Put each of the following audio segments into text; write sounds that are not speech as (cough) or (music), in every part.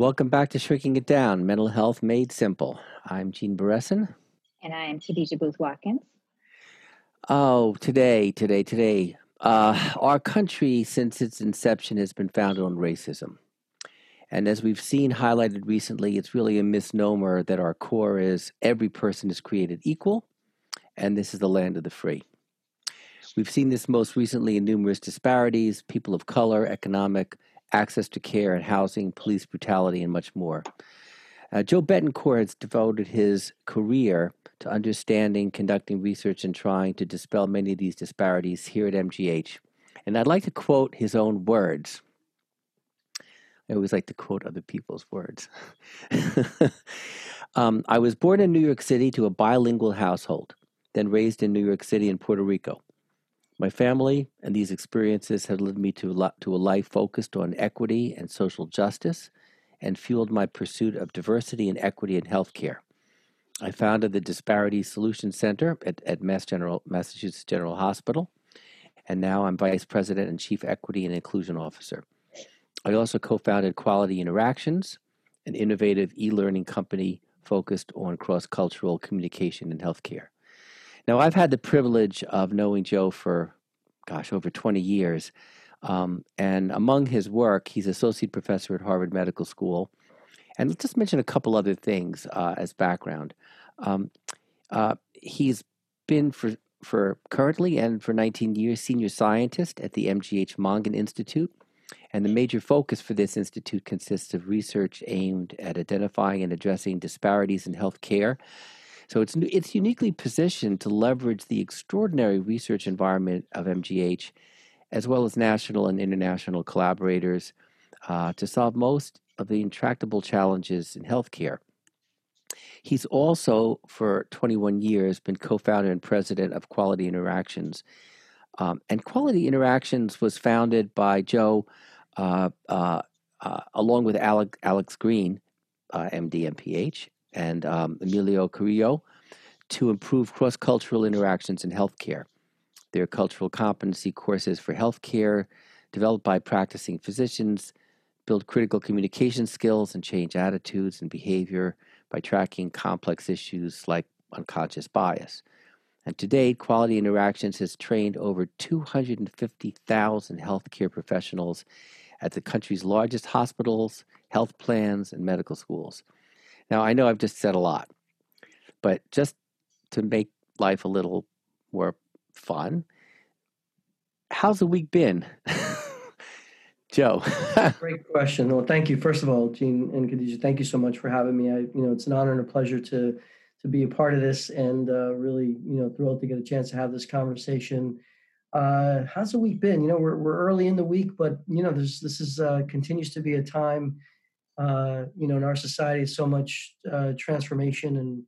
Welcome back to Shrinking It Down Mental Health Made Simple. I'm Gene Beresin. And I am Khadijah Booth Watkins. Oh, today, today, today. Uh, our country, since its inception, has been founded on racism. And as we've seen highlighted recently, it's really a misnomer that our core is every person is created equal, and this is the land of the free. We've seen this most recently in numerous disparities people of color, economic, access to care and housing, police brutality, and much more. Uh, Joe Betancourt has devoted his career to understanding, conducting research, and trying to dispel many of these disparities here at MGH. And I'd like to quote his own words. I always like to quote other people's words. (laughs) um, I was born in New York City to a bilingual household, then raised in New York City and Puerto Rico. My family and these experiences have led me to, to a life focused on equity and social justice and fueled my pursuit of diversity and equity in healthcare. I founded the Disparity Solution Center at, at Mass General, Massachusetts General Hospital, and now I'm Vice President and Chief Equity and Inclusion Officer. I also co founded Quality Interactions, an innovative e learning company focused on cross cultural communication in healthcare. Now, I've had the privilege of knowing Joe for, gosh, over 20 years. Um, and among his work, he's associate professor at Harvard Medical School. And let's just mention a couple other things uh, as background. Um, uh, he's been for for currently and for 19 years senior scientist at the MGH Mongan Institute, and the major focus for this institute consists of research aimed at identifying and addressing disparities in health care. So it's, it's uniquely positioned to leverage the extraordinary research environment of MGH, as well as national and international collaborators, uh, to solve most of the intractable challenges in healthcare. He's also, for 21 years, been co founder and president of Quality Interactions. Um, and Quality Interactions was founded by Joe uh, uh, uh, along with Alex, Alex Green, MD, MPH, and um, Emilio Carrillo, to improve cross cultural interactions in healthcare. Their cultural competency courses for healthcare, developed by practicing physicians, build critical communication skills and change attitudes and behavior by tracking complex issues like unconscious bias. And to date, Quality Interactions has trained over 250,000 healthcare professionals at the country's largest hospitals, health plans, and medical schools. Now, I know I've just said a lot, but just to make life a little more fun, how's the week been? (laughs) Joe. Great question. Well, thank you. First of all, Gene and Khadijah, thank you so much for having me. I, you know, it's an honor and a pleasure to to be a part of this, and uh, really, you know, thrilled to get a chance to have this conversation uh, how's the week been? You know, we're we're early in the week, but you know, this this is uh, continues to be a time. Uh, you know, in our society, so much uh, transformation, and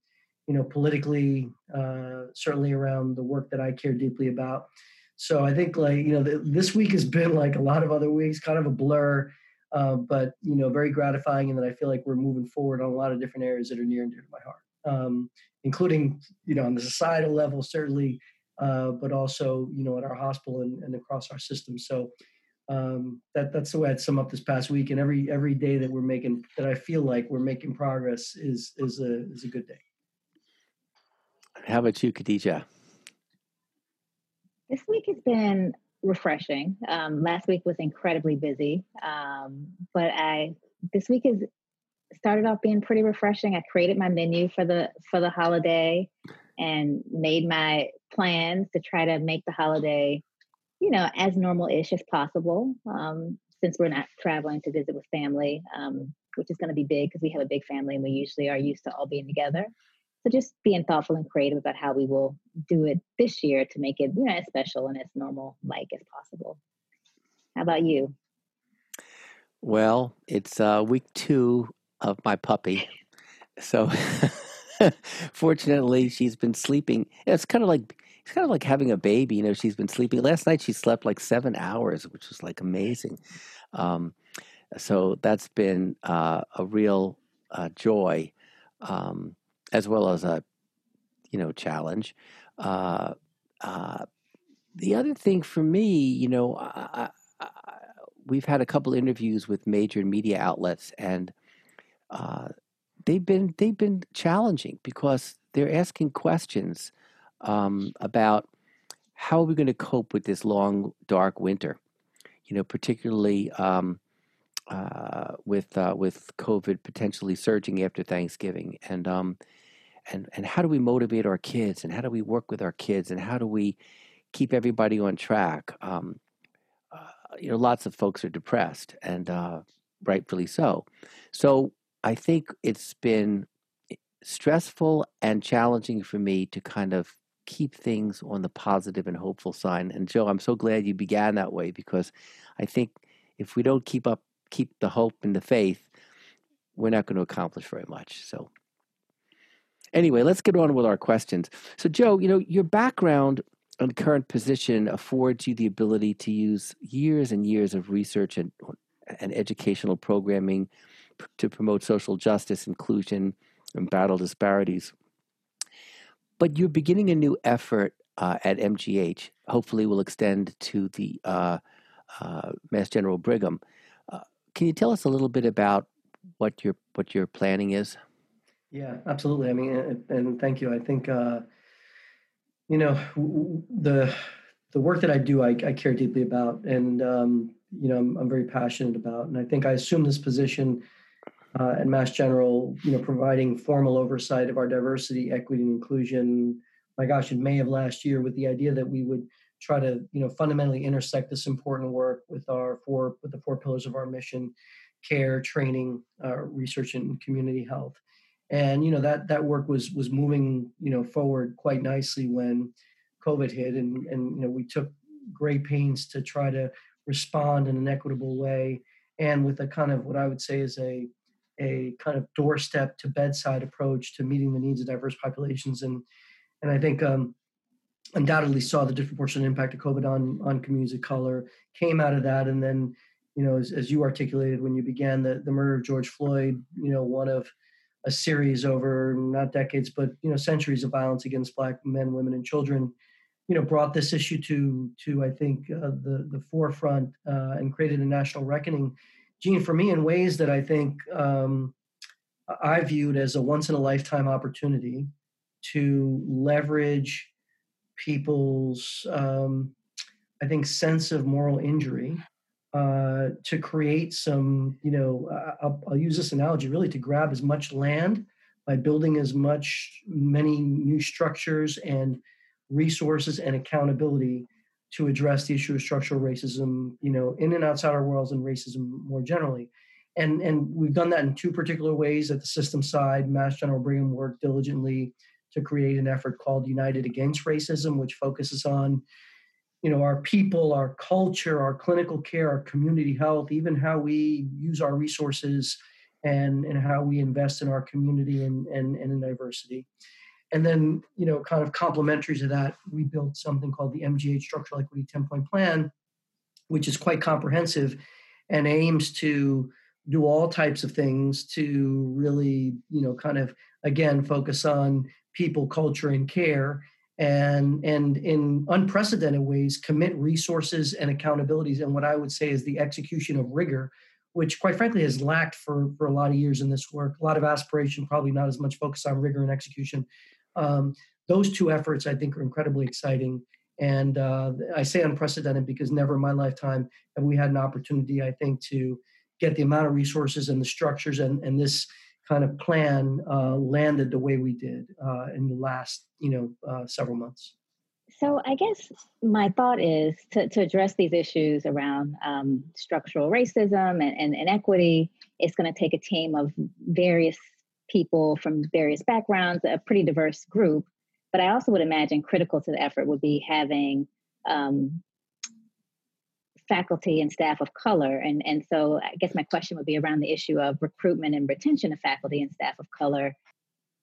you know, politically, uh, certainly around the work that I care deeply about. So I think, like you know, th- this week has (laughs) been like a lot of other weeks, kind of a blur, uh, but you know, very gratifying, and that I feel like we're moving forward on a lot of different areas that are near and dear to my heart, um, including you know, on the societal level, certainly uh, but also you know at our hospital and, and across our system. So um, that that's the way I'd sum up this past week. And every every day that we're making that I feel like we're making progress is is a is a good day. How about you, Khadijah? This week has been refreshing. Um, last week was incredibly busy, um, but I this week has started off being pretty refreshing. I created my menu for the for the holiday and made my plans to try to make the holiday, you know, as normal-ish as possible. Um, since we're not traveling to visit with family, um, which is going to be big because we have a big family and we usually are used to all being together. So just being thoughtful and creative about how we will do it this year to make it, you know, as special and as normal like as possible. How about you? Well, it's uh, week two of my puppy. (laughs) So (laughs) fortunately, she's been sleeping. It's kind of like it's kind of like having a baby. You know, she's been sleeping. Last night she slept like seven hours, which was like amazing. Um, so that's been uh, a real uh, joy, um, as well as a you know challenge. Uh, uh the other thing for me, you know, I, I, we've had a couple interviews with major media outlets, and uh, they've been they've been challenging because they're asking questions um, about how are we going to cope with this long dark winter. You know, particularly um, uh, with uh, with COVID potentially surging after Thanksgiving, and um, and and how do we motivate our kids, and how do we work with our kids, and how do we keep everybody on track? Um, uh, you know, lots of folks are depressed, and uh, rightfully so. So I think it's been stressful and challenging for me to kind of keep things on the positive and hopeful side. And Joe, I'm so glad you began that way because I think if we don't keep up keep the hope and the faith, we're not going to accomplish very much. So anyway, let's get on with our questions. So Joe, you know, your background and current position affords you the ability to use years and years of research and, uh, and educational programming to promote social justice, inclusion, and battle disparities. But you're beginning a new effort uh, at MGH. Hopefully, will extend to the uh, uh, Mass General Brigham. Uh, can you tell us a little bit about what your what your planning is? Yeah, absolutely. I mean, and, thank you. I think uh, you know the the work that I do, I, I care deeply about, and um, you know, I'm, I'm, very passionate about. And I think I assumed this position uh, at Mass General, you know, providing formal oversight of our diversity, equity, and inclusion. My gosh, in May of last year, with the idea that we would try to, you know, fundamentally intersect this important work with our four with the four pillars of our mission: care, training, uh, research, and community health. And you know that that work was was moving, you know, forward quite nicely when COVID hit, and and you know we took great pains to try to respond in an equitable way and with a kind of what I would say is a a kind of doorstep to bedside approach to meeting the needs of diverse populations. And and I think um, undoubtedly saw the disproportionate impact of COVID on on communities of color came out of that. And then you know as, as you articulated when you began the the murder of George Floyd you know one of a series over not decades but you know centuries of violence against black men women and children you know brought this issue to to I think uh, the the forefront uh, and created a national reckoning Gene, for me, in ways that I think um, I viewed as a once in a lifetime opportunity to leverage people's, um, I think, sense of moral injury uh, to create some, you know, I'll, I'll, use this analogy really to grab as much land by building as much, many new structures and resources and accountability to address the issue of structural racism, you know, in and outside our worlds and racism more generally. And, and we've done that in two particular ways at the system side. Mass General Brigham worked diligently to create an effort called United Against Racism, which focuses on, you know, our people, our culture, our clinical care, our community health, even how we use our resources and, and how we invest in our community and, and, and in diversity. And then, you know, kind of complementary to that, we built something called the MGH Structural Equity 10 point plan, which is quite comprehensive and aims to do all types of things to really, you know, kind of again focus on people, culture, and care and and in unprecedented ways commit resources and accountabilities and what i would say is the execution of rigor which quite frankly has lacked for for a lot of years in this work. A lot of aspiration probably not as much focus on rigor and execution um, those two efforts, I think, are incredibly exciting. And uh, I say unprecedented because never in my lifetime have we had an opportunity, I think, to get the amount of resources and the structures and, and this kind of plan uh, landed the way we did uh, in the last, you know, uh, several months. So I guess my thought is to, to address these issues around um, structural racism and, and, and equity, it's going to take a team of various people from various backgrounds, a pretty diverse group. But I also would imagine critical to the effort would be having um, faculty and staff of color. And, and so I guess my question would be around the issue of recruitment and retention of faculty and staff of color.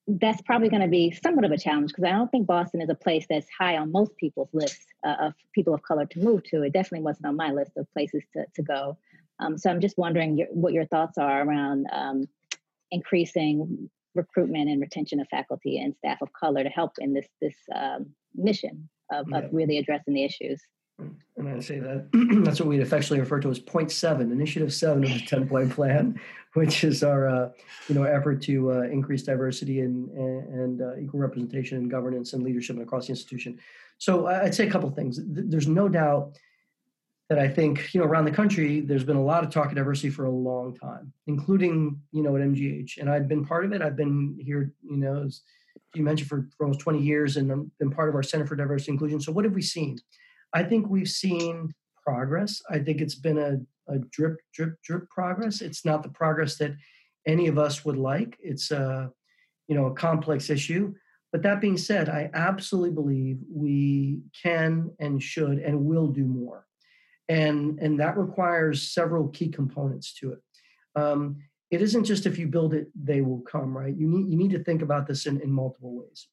That's probably going to be somewhat of a challenge because I don't think Boston is a place that's high on most people's lists uh, of people of color to move to. It definitely wasn't on my list of places to, to go. Um, so I'm just wondering your, what your thoughts are around um, increasing recruitment and retention of faculty and staff of color to help in this this um, mission of, yeah. of really addressing the issues. And I say that (clears throat) that's what we'd affectionately refer to as point seven, initiative seven of the 10 point (laughs) plan, which is our, uh, you know, effort to uh, increase diversity and, and uh, equal representation in governance and leadership across the institution. So I'd say a couple things. There's no doubt that I think, you know, around the country, there's been a lot of talk of diversity for a long time, including, you know, at MGH. And I've been part of it. I've been here, you know, as you mentioned, for, for almost 20 years and been part of our Center for Diversity Inclusion. So what have we seen? I think we've seen progress. I think it's been a, a drip, drip, drip progress. It's not the progress that any of us would like. It's a, you know, a complex issue. But that being said, I absolutely believe we can and should and will do more. And, and that requires several key components to it. Um, it isn't just if you build it, they will come, right? You need, you need to think about this in, in multiple ways.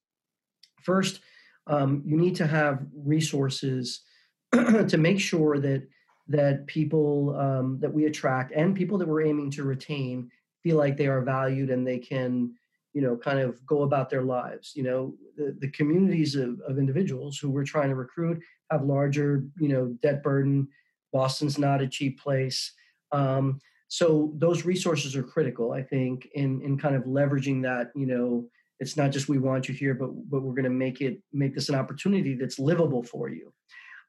First, um, you need to have resources (clears throat) to make sure that that people um, that we attract and people that we're aiming to retain feel like they are valued and they can you know kind of go about their lives you know the, the communities of, of individuals who we're trying to recruit have larger you know debt burden boston's not a cheap place. Um, so those resources are critical i think in in kind of leveraging that you know it's not just we want you here but but we're going to make it make this an opportunity that's livable for you.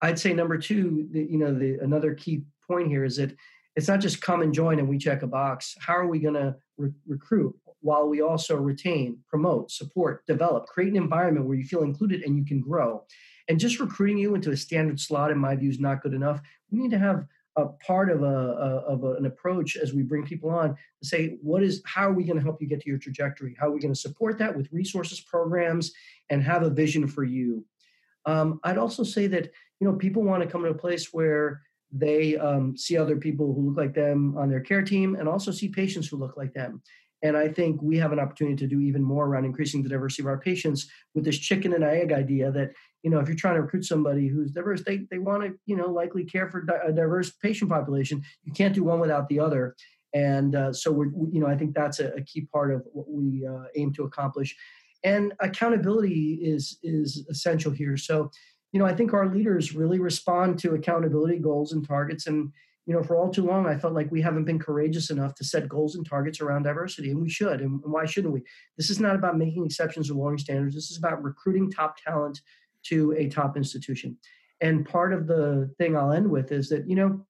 I'd say number two the, you know the another key point here is that it's not just come and join and we check a box. How are we going to re- recruit while we also retain promote support develop create an environment where you feel included and you can grow. And just recruiting you into a standard slot in my view is not good enough. We need to have a part of a, of an approach as we bring people on to say what is how are we going to help you get to your trajectory? How are we going to support that with resources programs and have a vision for you? Um, i'd also say that you know people want to come to a place where they um, see other people who look like them on their care team and also see patients who look like them and I think we have an opportunity to do even more around increasing the diversity of our patients with this chicken and egg idea that, you know, if you're trying to recruit somebody who's diverse, they, they want to, you know, likely care for a diverse patient population. You can't do one without the other. And uh, so we're, you know, I think that's a, a key part of what we uh, aim to accomplish. And accountability is is essential here. So, you know, I think our leaders really respond to accountability goals and targets and you know, for all too long, I felt like we haven't been courageous enough to set goals and targets around diversity, and we should. And why shouldn't we? This is not about making exceptions or lowering standards. This is about recruiting top talent to a top institution. And part of the thing I'll end with is that, you know,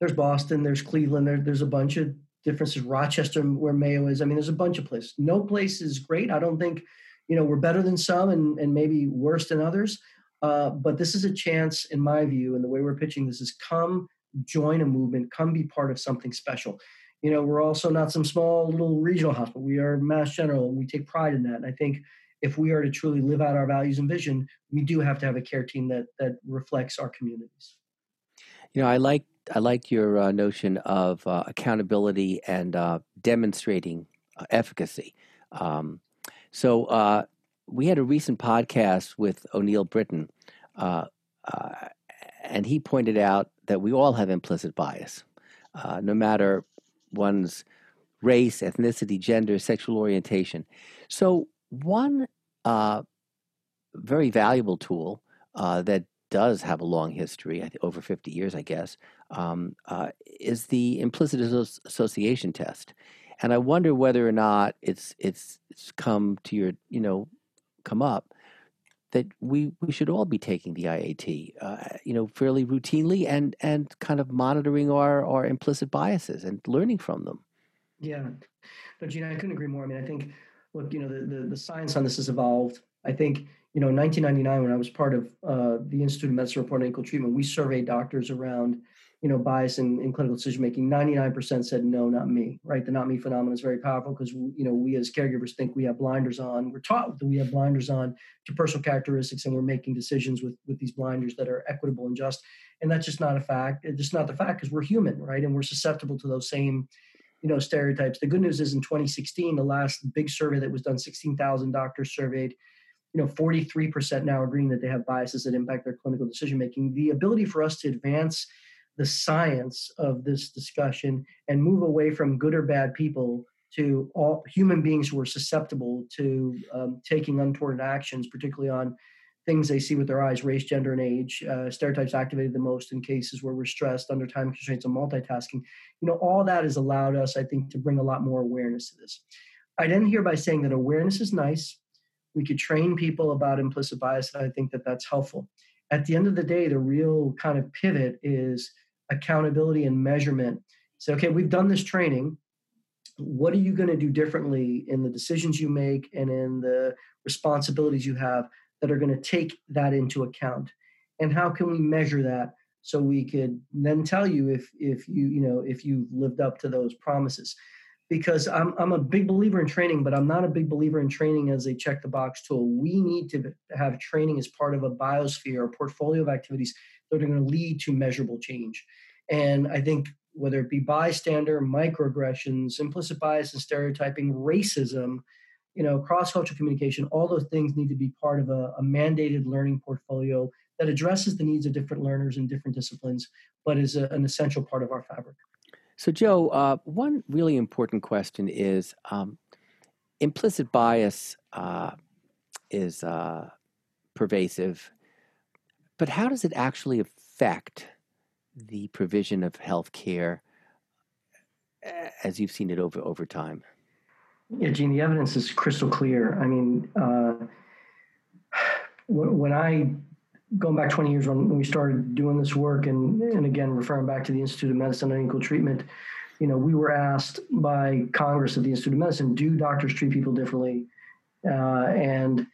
there's Boston, there's Cleveland, there, there's a bunch of differences, Rochester, where Mayo is. I mean, there's a bunch of places. No place is great. I don't think, you know, we're better than some and, and maybe worse than others. Uh, but this is a chance, in my view, and the way we're pitching this is come join a movement, come be part of something special. You know, we're also not some small little regional hospital. We are Mass General, and we take pride in that. And I think if we are to truly live out our values and vision, we do have to have a care team that that reflects our communities. You know, I like I like your uh, notion of uh, accountability and uh, demonstrating uh, efficacy. Um, so uh, we had a recent podcast with O'Neill Britton, uh, and he pointed out that we all have implicit bias, uh, no matter one's race, ethnicity, gender, sexual orientation. So, one uh, very valuable tool uh, that does have a long history, over 50 years, I guess, um, uh, is the implicit association test. And I wonder whether or not it's it's it's come to your you know come up that we, we should all be taking the IAT, uh, you know, fairly routinely and and kind of monitoring our our implicit biases and learning from them. Yeah, no, Gina, I couldn't agree more. I mean, I think, look, you know, the the, the science on this has evolved. I think, you know, in 1999, when I was part of uh, the Institute of Medicine Report on Equal Treatment, we surveyed doctors around you know, bias in, in clinical decision making, 99% said no, not me, right? The not me phenomenon is very powerful because, you know, we as caregivers think we have blinders on. We're taught that we have blinders on to personal characteristics and we're making decisions with, with these blinders that are equitable and just. And that's just not a fact. It's just not the fact because we're human, right? And we're susceptible to those same, you know, stereotypes. The good news is in 2016, the last big survey that was done, 16,000 doctors surveyed, you know 43% now agreeing that they have biases that impact their clinical decision making the ability for us to advance the science of this discussion and move away from good or bad people to all human beings who are susceptible to um, taking untoward actions, particularly on things they see with their eyes race gender and age uh, stereotypes activated the most in cases where we're stressed under time constraints and multitasking. You know all that has allowed us i think to bring a lot more awareness to this. I'd end here by saying that awareness is nice. We could train people about implicit bias and i think that that's helpful. At the end of the day the real kind of pivot is accountability and measurement. Say okay we've done this training. What are you going to do differently in the decisions you make and in the responsibilities you have that are going to take that into account? And how can we measure that so we could then tell you if if you you know if you've lived up to those promises? Because I'm, I'm a big believer in training but i'm not a big believer in training as a check the box tool. We need to have training as part of a biosphere a portfolio of activities that are going to lead to measurable change and i think whether it be bystander microaggressions implicit bias and stereotyping racism you know, cross-cultural communication, all those things need to be part of a, a, mandated learning portfolio that addresses the needs of different learners in different disciplines, but is a, an essential part of our fabric. So, Joe, uh, one really important question is um, implicit bias uh, is uh, pervasive, but how does it actually affect the provision of health care as you've seen it over over time? Yeah, Gene, the evidence is crystal clear. I mean, uh, when I going back 20 years when we started doing this work, and and again referring back to the Institute of Medicine on Equal Treatment, you know, we were asked by Congress of the Institute of Medicine, do doctors treat people differently? Uh, and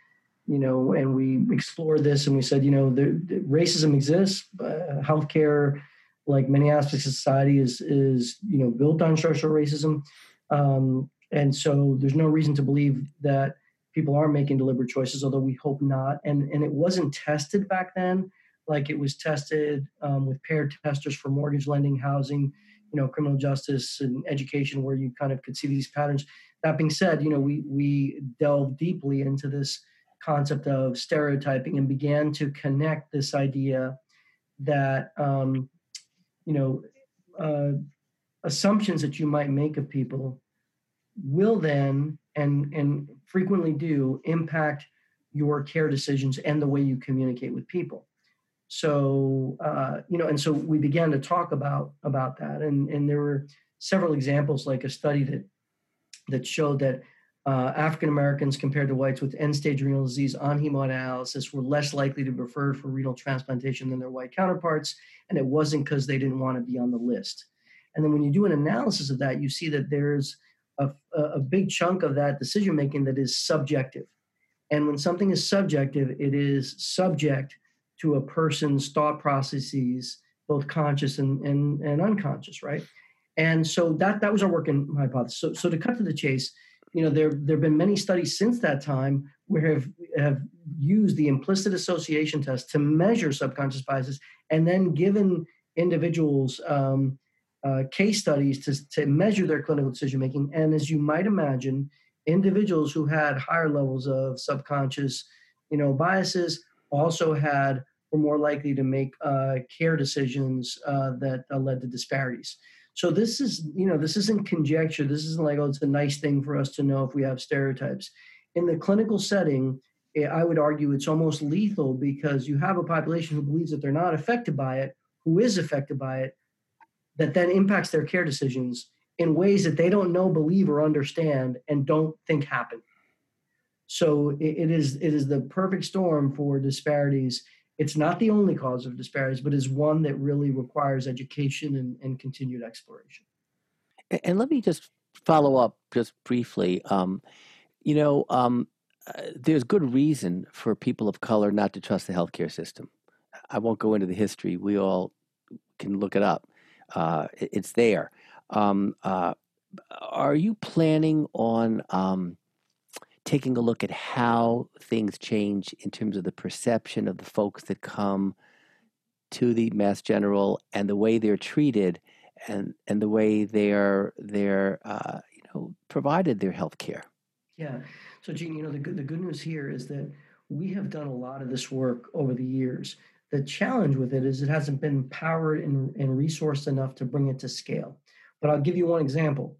you know, and we explored this, and we said, you know, the, the racism exists. Uh, healthcare, like many aspects of society, is is you know built on structural racism. Um, and so there's no reason to believe that people are making deliberate choices, although we hope not. And, and it wasn't tested back then like it was tested um, with paired testers for mortgage lending, housing, you know, criminal justice and education, where you kind of could see these patterns. That being said, you know, we we delved deeply into this concept of stereotyping and began to connect this idea that um, you know uh, assumptions that you might make of people will then and and frequently do impact your care decisions and the way you communicate with people. So uh, you know and so we began to talk about about that. And and there were several examples like a study that that showed that uh, African Americans compared to whites with end-stage renal disease on hemodialysis were less likely to be referred for renal transplantation than their white counterparts, and it wasn't because they didn't want to be on the list. And then when you do an analysis of that, you see that there's a, a big chunk of that decision making that is subjective. And when something is subjective, it is subject to a person's thought processes, both conscious and, and, and unconscious, right? And so that that was our working hypothesis. So, so to cut to the chase, you know, there there have been many studies since that time where have have used the implicit association test to measure subconscious biases, and then given individuals um, uh, case studies to, to measure their clinical decision making. And as you might imagine, individuals who had higher levels of subconscious, you know, biases also had were more likely to make uh, care decisions uh, that led to disparities. So this is, you know, this isn't conjecture. This isn't like, oh, it's a nice thing for us to know if we have stereotypes. In the clinical setting, eh, I would argue it's almost lethal because you have a population who believes that they're not affected by it, who is affected by it, that then impacts their care decisions in ways that they don't know, believe, or understand and don't think happen. So it, it is it is the perfect storm for disparities. It's not the only cause of disparities, but is one that really requires education and, and continued exploration. And let me just follow up just briefly. Um, you know, um, uh, there's good reason for people of color not to trust the healthcare system. I won't go into the history. We all can look it up. Uh, it's there. Um, uh, are you planning on um, taking a look at how things change in terms of the perception of the folks that come to the Mass General and the way they're treated and and the way they're they're uh, you know provided their health care? Yeah. So, Gene, you know the good the good news here is that we have done a lot of this work over the years the challenge with it is it hasn't been powered and, and resourced enough to bring it to scale. But I'll give you one example.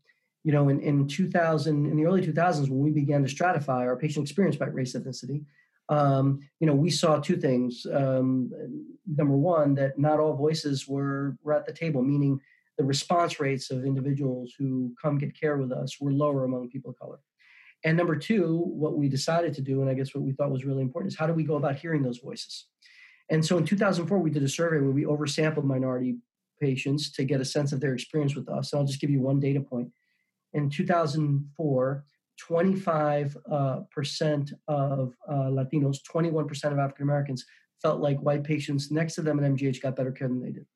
You know, in, in 2000, in the early 2000s, when we began to stratify our patient experience by race ethnicity, um, you know, we saw two things. Um, number one, that not all voices were, were at the table, meaning the response rates of individuals who come get care with us were lower among people of color. And number two, what we decided to do, and I guess what we thought was really important, is how do we go about hearing those voices? And so in 2004, we did a survey where we oversampled minority patients to get a sense of their experience with us. And I'll just give you one data point. In 2004, 25% uh, percent of uh, Latinos, 21% of African Americans felt like white patients next to them at MGH got better care than they did.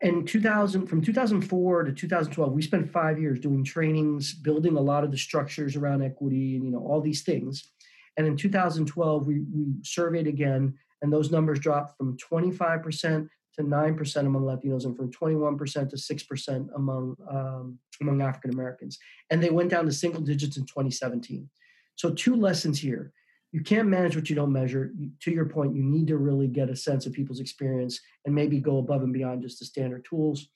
In 2000, from 2004 to 2012, we spent five years doing trainings, building a lot of the structures around equity, and you know all these things. And in 2012, we, we surveyed again, and those numbers dropped from 25% to 9% among Latinos and from 21% to 6% among, um, among African Americans. And they went down to single digits in 2017. So, two lessons here. You can't manage what you don't measure. To your point, you need to really get a sense of people's experience and maybe go above and beyond just the standard tools.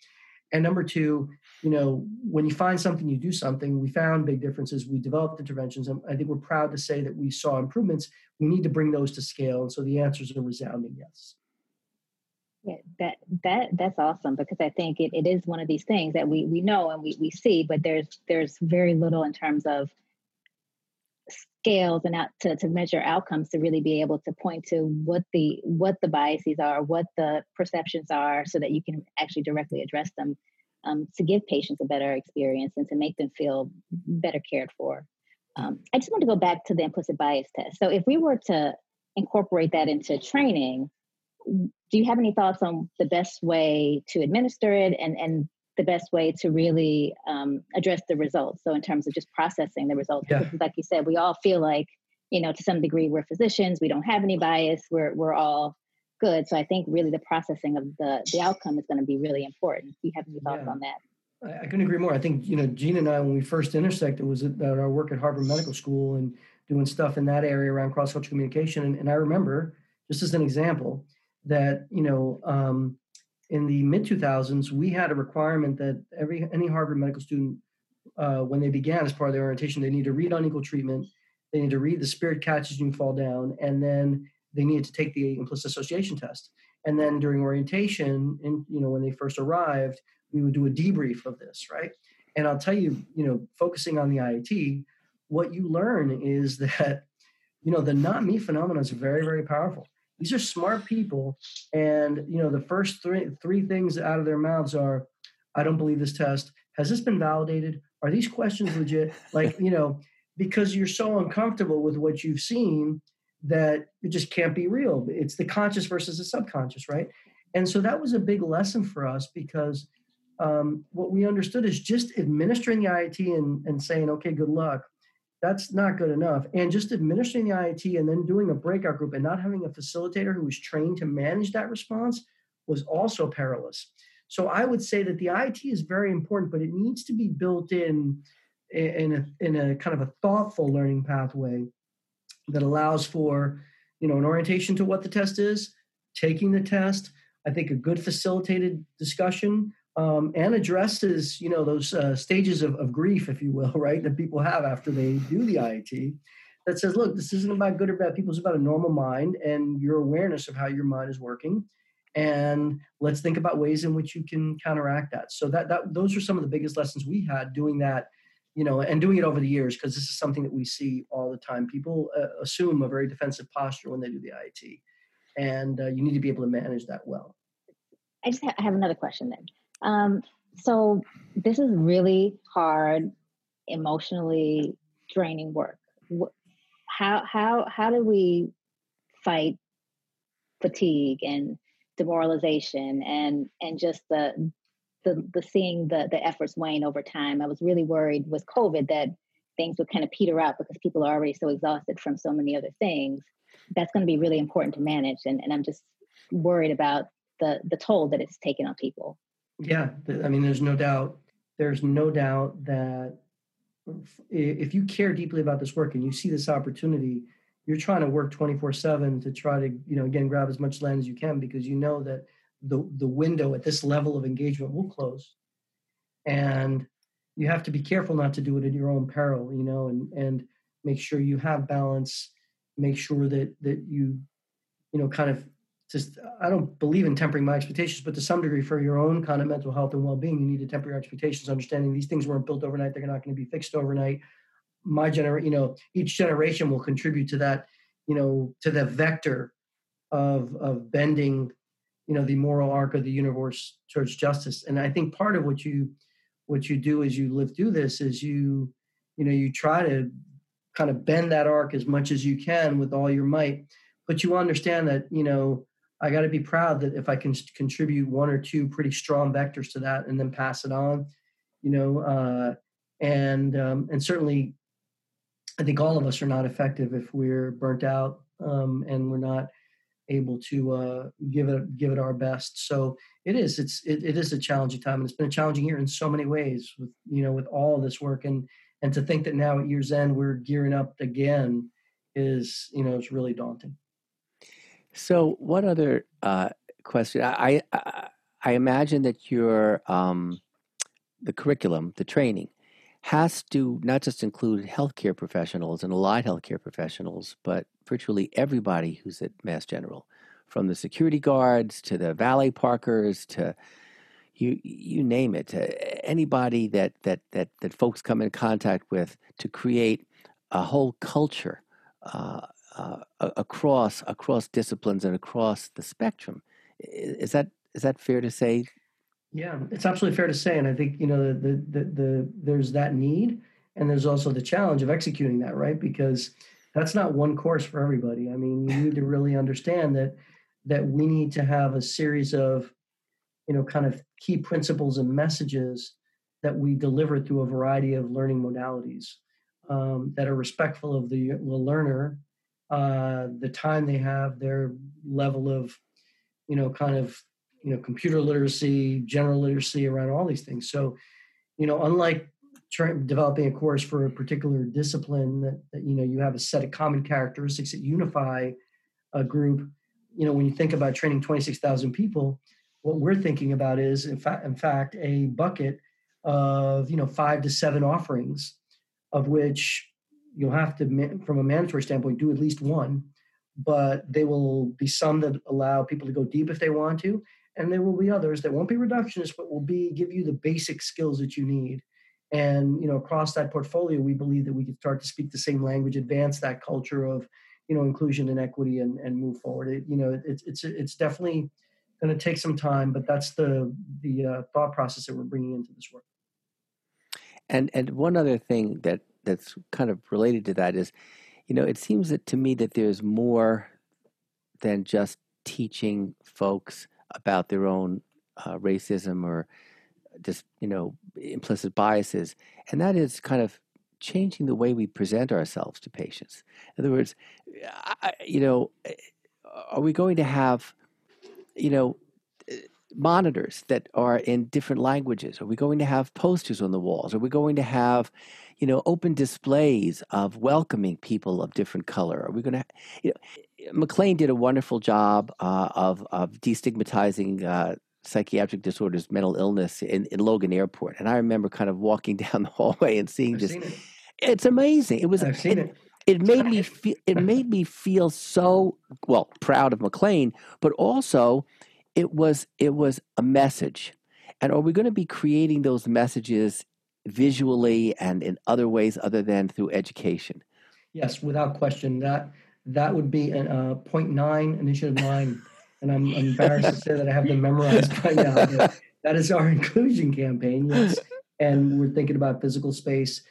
And number two, you know, when you find something, you do something. We found big differences. We developed interventions, and I think we're proud to say that we saw improvements. We need to bring those to scale. And so the answers are resounding yes. Yeah, that that that's awesome because I think it, it is one of these things that we we know and we, we see, but there's there's very little in terms of scales and out to, to measure outcomes to really be able to point to what the what the biases are, what the perceptions are, so that you can actually directly address them um, to give patients a better experience and to make them feel better cared for. Um, I just want to go back to the implicit bias test. So if we were to incorporate that into training, do you have any thoughts on the best way to administer it and and the best way to really um, address the results? So in terms of just processing the results yeah. because like you said we all feel like you know to some degree we're physicians we don't have any bias we're we're all good. So i think really the processing of the the outcome is going to be really important. Do you have any thoughts yeah. on that? I, I couldn't agree more. I think you know Gene and i when we first intersected was at our work at harvard medical school and doing stuff in that area around cross-cultural communication. And, and i remember just as an example that you know um, in the mid 2000s we had a requirement that every any harvard medical student uh, when they began as part of their orientation they need to read unequal treatment they need to read the spirit catches you fall down and then they needed to take the implicit association test. And then during orientation and you know when they first arrived we would do a debrief of this right? And i'll tell you you know focusing on the iat what you learn is (laughs) that you know the not me phenomenon is very very powerful these are smart people, and you know the first three three things out of their mouths are, "I don't believe this test. Has this been validated? Are these questions legit?" (laughs) like you know, because you're so uncomfortable with what you've seen that it just can't be real. It's the conscious versus the subconscious, right? And so that was a big lesson for us because um, what we understood is just administering the IAT and, and saying, okay, good luck, that's not good enough. And just administering the IAT and then doing a breakout group and not having a facilitator who was trained to manage that response was also perilous. So I would say that the IAT is very important, but it needs to be built in in a, in a kind of a thoughtful learning pathway that allows for you know an orientation to what the test is, taking the test. I think a good facilitated discussion um, and addresses you know those uh, stages of, of grief if you will (laughs) right that people have after they do the iat that says look this isn't about good or bad. People it's about a normal mind and your awareness of how your mind is working. And let's think about ways in which you can counteract that. So that, that those are some of the biggest lessons we had doing that you know and doing it over the years because this is something that we see all the time. People uh, assume a very defensive posture when they do the iat and uh, you need to be able to manage that well. I just ha- have another question then um, so this is really hard, emotionally draining work. How how how do we fight fatigue and demoralization and and just the the the seeing the the efforts wane over time? I was really worried with COVID that things would kind of peter out because people are already so exhausted from so many other things. That's going to be really important to manage, and, and I'm just worried about the the toll that it's taken on people. Yeah, I mean, there's no doubt. There's no doubt that if you care deeply about this work and you see this opportunity, you're trying to work 24 7 to try to, you know, again, grab as much land as you can because you know that the, the window at this level of engagement will close. And you have to be careful not to do it at your own peril, you know, and, and make sure you have balance make sure that that you you know kind of just I don't believe in tempering my expectations, but to some degree, for your own kind of mental health and well-being, you need to temper your expectations, understanding these things weren't built overnight; they're not going to be fixed overnight. My generation, you know, each generation will contribute to that, you know, to the vector of of bending, you know, the moral arc of the universe towards justice. And I think part of what you what you do as you live through this is you, you know, you try to kind of bend that arc as much as you can with all your might, but you understand that, you know I got to be proud that if I can contribute one or two pretty strong vectors to that and then pass it on, you know, uh, and um, and certainly, I think all of us are not effective if we're burnt out um, and we're not able to uh, give it give it our best. So it is it's it, it is a challenging time, and it's been a challenging year in so many ways with you know with all this work and and to think that now at year's end we're gearing up again is you know is really daunting. So, what other uh, question? I, I, I imagine that your um, the curriculum, the training, has to not just include healthcare professionals and allied healthcare professionals, but virtually everybody who's at Mass General, from the security guards to the valet parkers to you you name it, anybody that that that that folks come in contact with to create a whole culture. Uh, uh, across across disciplines and across the spectrum. Is that is that fair to say? Yeah, it's absolutely fair to say, and I think you know the the, the there's that need, and there's also the challenge of executing that right because that's not one course for everybody. I mean, you need to (laughs) really understand that that we need to have a series of you know kind of key principles and messages that we deliver through a variety of learning modalities um, that are respectful of the, the learner uh, the time they have, their level of, you know, kind of, you know, computer literacy, general literacy around all these things. So, you know, unlike developing a course for a particular discipline that, that, you know, you have a set of common characteristics that unify a group. You know, when you think about training 26,000 people, what we're thinking about is, in fact, in fact, a bucket of you know five to seven offerings, of which you'll have to, from a mandatory standpoint, do at least one. But they will be some that allow people to go deep if they want to, and there will be others that won't be reductionist, but will be give you the basic skills that you need. And you know, across that portfolio, we believe that we can start to speak the same language, advance that culture of you know inclusion and equity, and and move forward. It, you know, it's it's it's definitely going to take some time, but that's the the uh, thought process that we're bringing into this work. And and one other thing that that's kind of related to that is, you know, it seems that to me that there's more than just teaching folks about their own uh, racism or just you know implicit biases, and that is kind of changing the way we present ourselves to patients. In other words, I, you know, eh, are we going to have, you know, monitors that are in different languages? Are we going to have posters on the walls? Are we going to have, you know, open displays of welcoming people of different color? Are we going to, you know, McLean did a wonderful job uh, of of destigmatizing uh, psychiatric disorders, mental illness in, in Logan Airport, and I remember kind of walking (laughs) down the hallway and seeing I've this. Seen it. It's amazing. It was. I've seen it. It made me feel. It made me feel so well proud of McLean, but also it was it was a message. And are we going to be creating those messages visually and in other ways other than through education? Yes, without question. That that would be a uh, point nine, initiative nine, and I'm, I'm embarrassed to say that I have them memorized by now. that is our (laughs) inclusion campaign. Yes, and we're thinking about physical space,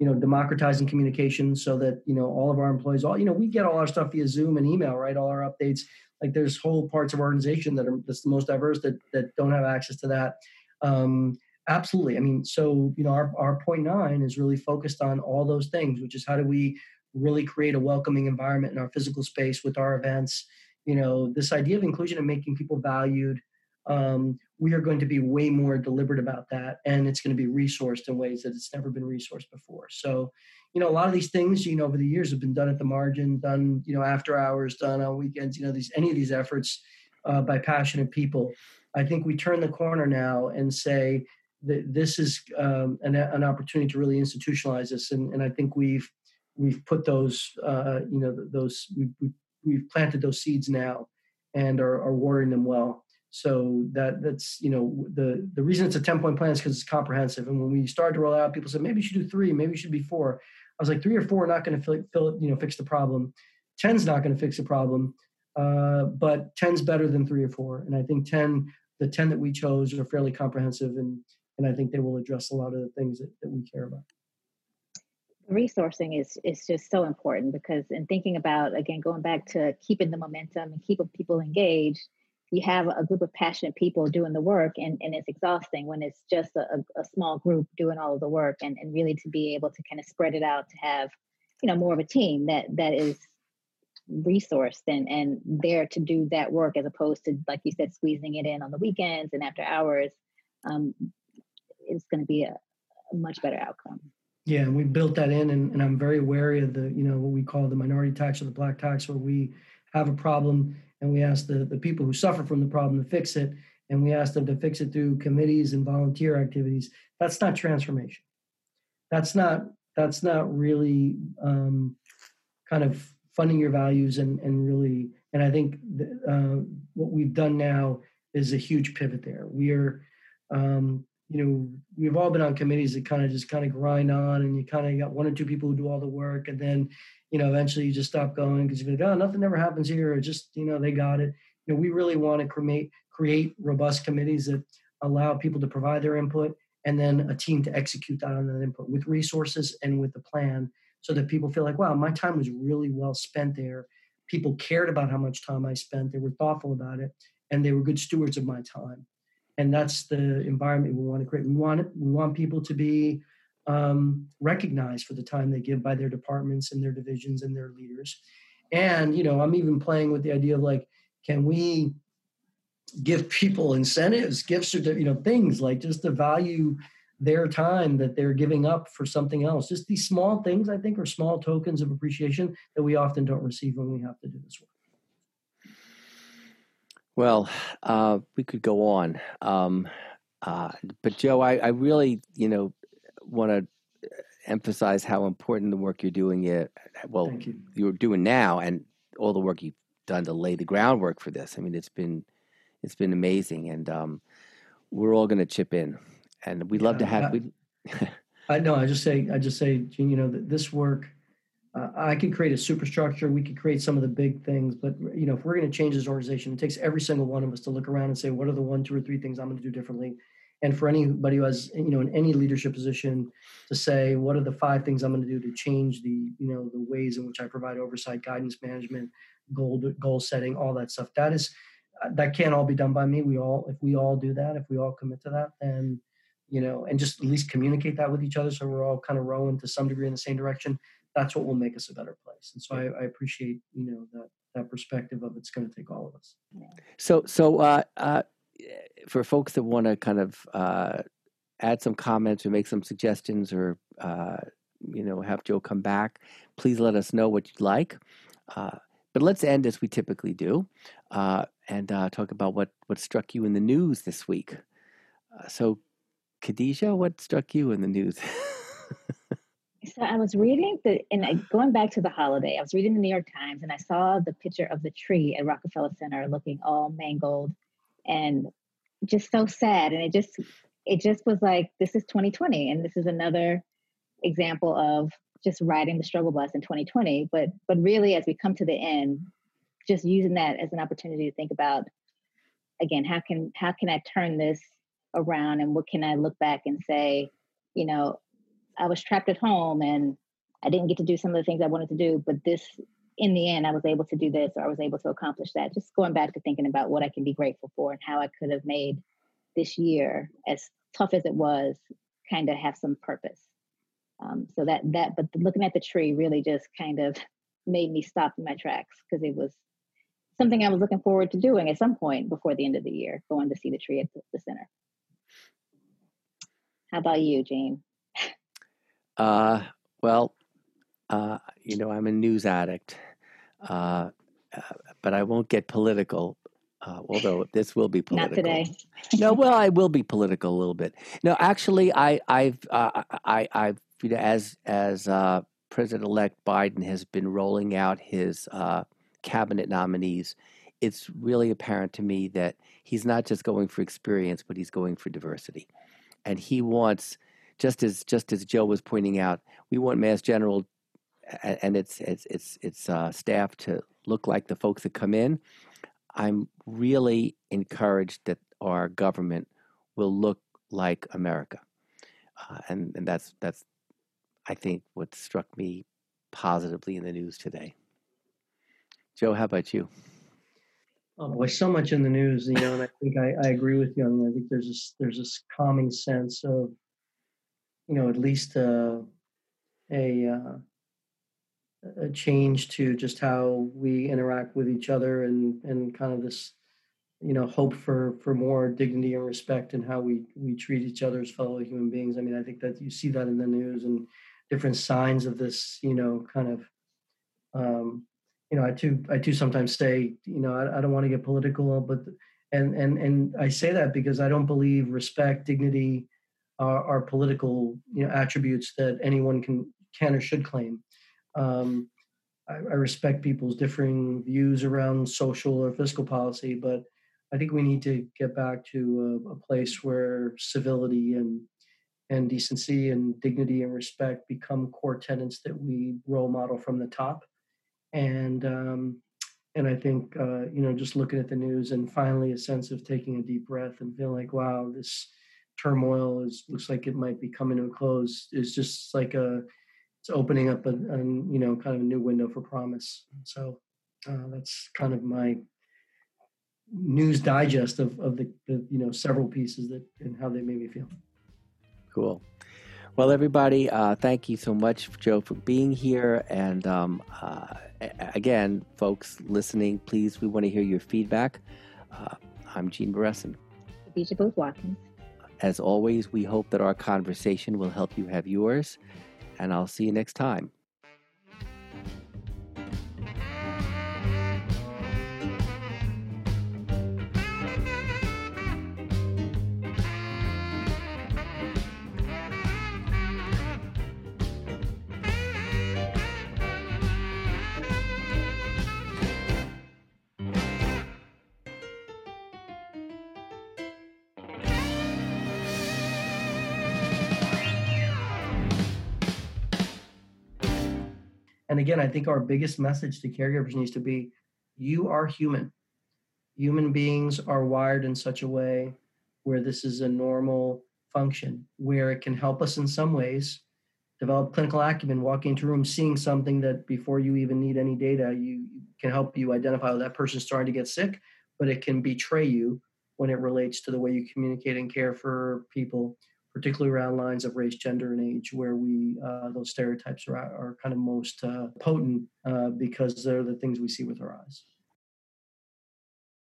you know, democratizing communication so that you know all of our employees, all you know, we get all our stuff via Zoom and email, right? All our updates like there's whole parts of our organization that are that's the most diverse that that don't have access to that. Um, absolutely. I mean so you know our, our point nine is really focused on all those things which is how do we really create a welcoming environment in our physical space with our events? You know this idea of inclusion and making people valued um, we are going to be way more deliberate about that and it's going to be resourced in ways that it's never been resourced before so you know, a lot of these things, you know, over the years have been done at the margin, done, you know, after hours, done on weekends, you know, these, any of these efforts uh, by passionate people. I think we turn the corner now and say that this is um, an, an opportunity to really institutionalize this. And, and I think we've, we've put those uh, you know those we, we, we've planted those seeds now and are, are watering them well so that that's you know the the reason it's a 10 point plan is because it's comprehensive. And when we started to roll out people said maybe you should do three maybe you should be four. I was like three or four are not going to fill, fill you know fix the problem. 10's not going to fix the problem uh, but 10's better than three or four. And i think 10 the 10 that we chose are fairly comprehensive and and i think they will address a lot of the things that, that we care about. Resourcing is is just so important because in thinking about again going back to keeping the momentum and keeping people engaged you have a group of passionate people doing the work and, and it's exhausting when it's just a, a small group doing all of the work and, and really to be able to kind of spread it out to have you know more of a team that that is resourced and and there to do that work as opposed to like you said squeezing it in on the weekends and after hours um, it's going to be a, a much better outcome. Yeah, and we built that in, and, and I'm very wary of the, you know, what we call the minority tax or the black tax, where we have a problem and we ask the, the people who suffer from the problem to fix it, and we ask them to fix it through committees and volunteer activities. That's not transformation. That's not that's not really um, kind of funding your values and and really. And I think uh, what we've done now is a huge pivot there. We are um, you know, we've all been on committees that kind of just kind of grind on, and you kind of got one or two people who do all the work, and then, you know, eventually you just stop going because you're like, oh, nothing ever happens here, or just, you know, they got it. You know, we really want to create create robust committees that allow people to provide their input, and then a team to execute that on that input with resources and with the plan, so that people feel like, wow, my time was really well spent there. People cared about how much time I spent. They were thoughtful about it, and they were good stewards of my time and that's the environment we want to create. We want we want people to be um, recognized for the time they give by their departments and their divisions and their leaders. And you know, I'm even playing with the idea of like, can we give people incentives, gifts, or you know, things like just to value their time that they're giving up for something else. Just these small things, I think, are small tokens of appreciation that we often don't receive when we have to do this work. Well, uh, we could go on, um, uh, but Joe, I, I, really, you know, want to emphasize how important the work you're doing. Yet, well, you. are doing now, and all the work you've done to lay the groundwork for this. I mean, it's been it's been amazing, and um, we're all going to chip in, and we'd love to have. I, I know. I just say, I just say, Gene, you know, this work uh, I could create a superstructure. We could create some of the big things, but you know, if we're going to change this organization, it takes every single one of us to look around and say, what are the one, two, or three things I'm going to do differently? And for anybody who has, you know, in any leadership position, to say, what are the five things I'm going to do to change the, you know, the ways in which I provide oversight, guidance, management, goal goal setting, all that stuff. That is, that can't all be done by me. We all, if we all do that, if we all commit to that, then you know, and just at least communicate that with each other, so we're all kind of rowing to some degree in the same direction that's what will make us a better place. And so I, I appreciate, you know, that that perspective of it's going to take all of us. So, so uh, uh, for folks that want to kind of uh, add some comments or make some suggestions or uh, you know have Joe come back, please let us know what you'd like. Uh, but let's end as we typically do uh, and talk about what what struck you in the news this week. so, Khadijah, what struck you in the news? (laughs) So I was reading the, and going back to the holiday, I was reading the New York Times and I saw the picture of the tree at Rockefeller Center looking all mangled and just so sad. And it just, it just was like, this is 2020. And this is another example of just riding the struggle bus in 2020. But, but really, as we come to the end, just using that as an opportunity to think about, again, how can, how can I turn this around and what can I look back and say, you know, I was trapped at home and I didn't get to do some of the things I wanted to do, but this in the end I was able to do this or I was able to accomplish that. Just going back to thinking about what I can be grateful for and how I could have made this year as tough as it was kind of have some purpose. Um, so that that but looking at the tree really just kind of (laughs) made me stop in my tracks because it was something I was looking forward to doing at some point before the end of the year, going to see the tree at the, the center. How about you, Gene? Uh, well, uh, you know, I'm a news addict, uh, uh but I won't get political. Uh, although this will be political. Not today. no, (laughs) well, I will be political a little bit. No, actually, I, I've, uh, I, I've, you know, as as President elect Biden has been rolling out his uh, cabinet nominees, it's really apparent to me that he's not just going for experience, but he's going for diversity. And he wants, just as just as Joe was pointing out, we want Mass General and its its its its uh, staff to look like the folks that come in. I'm really encouraged that our government will look like America, uh, and and that's that's I think what struck me positively in the news today. Joe, how about you? Oh boy, so much in the news, you know, and I think I, I agree with you. I mean, I think there's this there's this calming sense of, you know, at least uh, a uh, a change to just how we interact with each other and and kind of this you know hope for for more dignity and respect and how we we treat each other as fellow human beings. I mean i think that you see that in the news and different signs of this you know kind of um you know i too i too sometimes say you know i, I don't want to get political but and and and i say that because i don't believe respect dignity are, political you know attributes that anyone can can or should claim um, I, I, respect people's differing views around social or fiscal policy, but I think we need to get back to a, a place where civility and and decency and dignity and respect become core tenets that we role model from the top. And um, and I think uh, you know just looking at the news and finally a sense of taking a deep breath and feeling like wow this turmoil is looks like it might be coming to a close is just like a it's opening up a, a, you know kind of a new window for promise. So uh, that's kind of my news digest of, of the, the, you know several pieces that and how they made me feel. Cool. Well, everybody, uh, thank you so much, Joe, for being here. And um, uh, again, folks listening, please, we want to hear your feedback. Uh, I'm Gene Beresin. Khadijah Booth Watkins. As always, we hope that our conversation will help you have yours and I'll see you next time. And again, I think our biggest message to caregivers needs to be you are human. Human beings are wired in such a way where this is a normal function, where it can help us in some ways. Develop clinical acumen, walking into room, seeing something that before you even need any data, you can help you identify that person's starting to get sick, but it can betray you when it relates to the way you communicate and care for people particularly around lines of race, gender, and age, where we uh, those stereotypes are, are kind of most uh, potent uh, because they're the things we see with our eyes.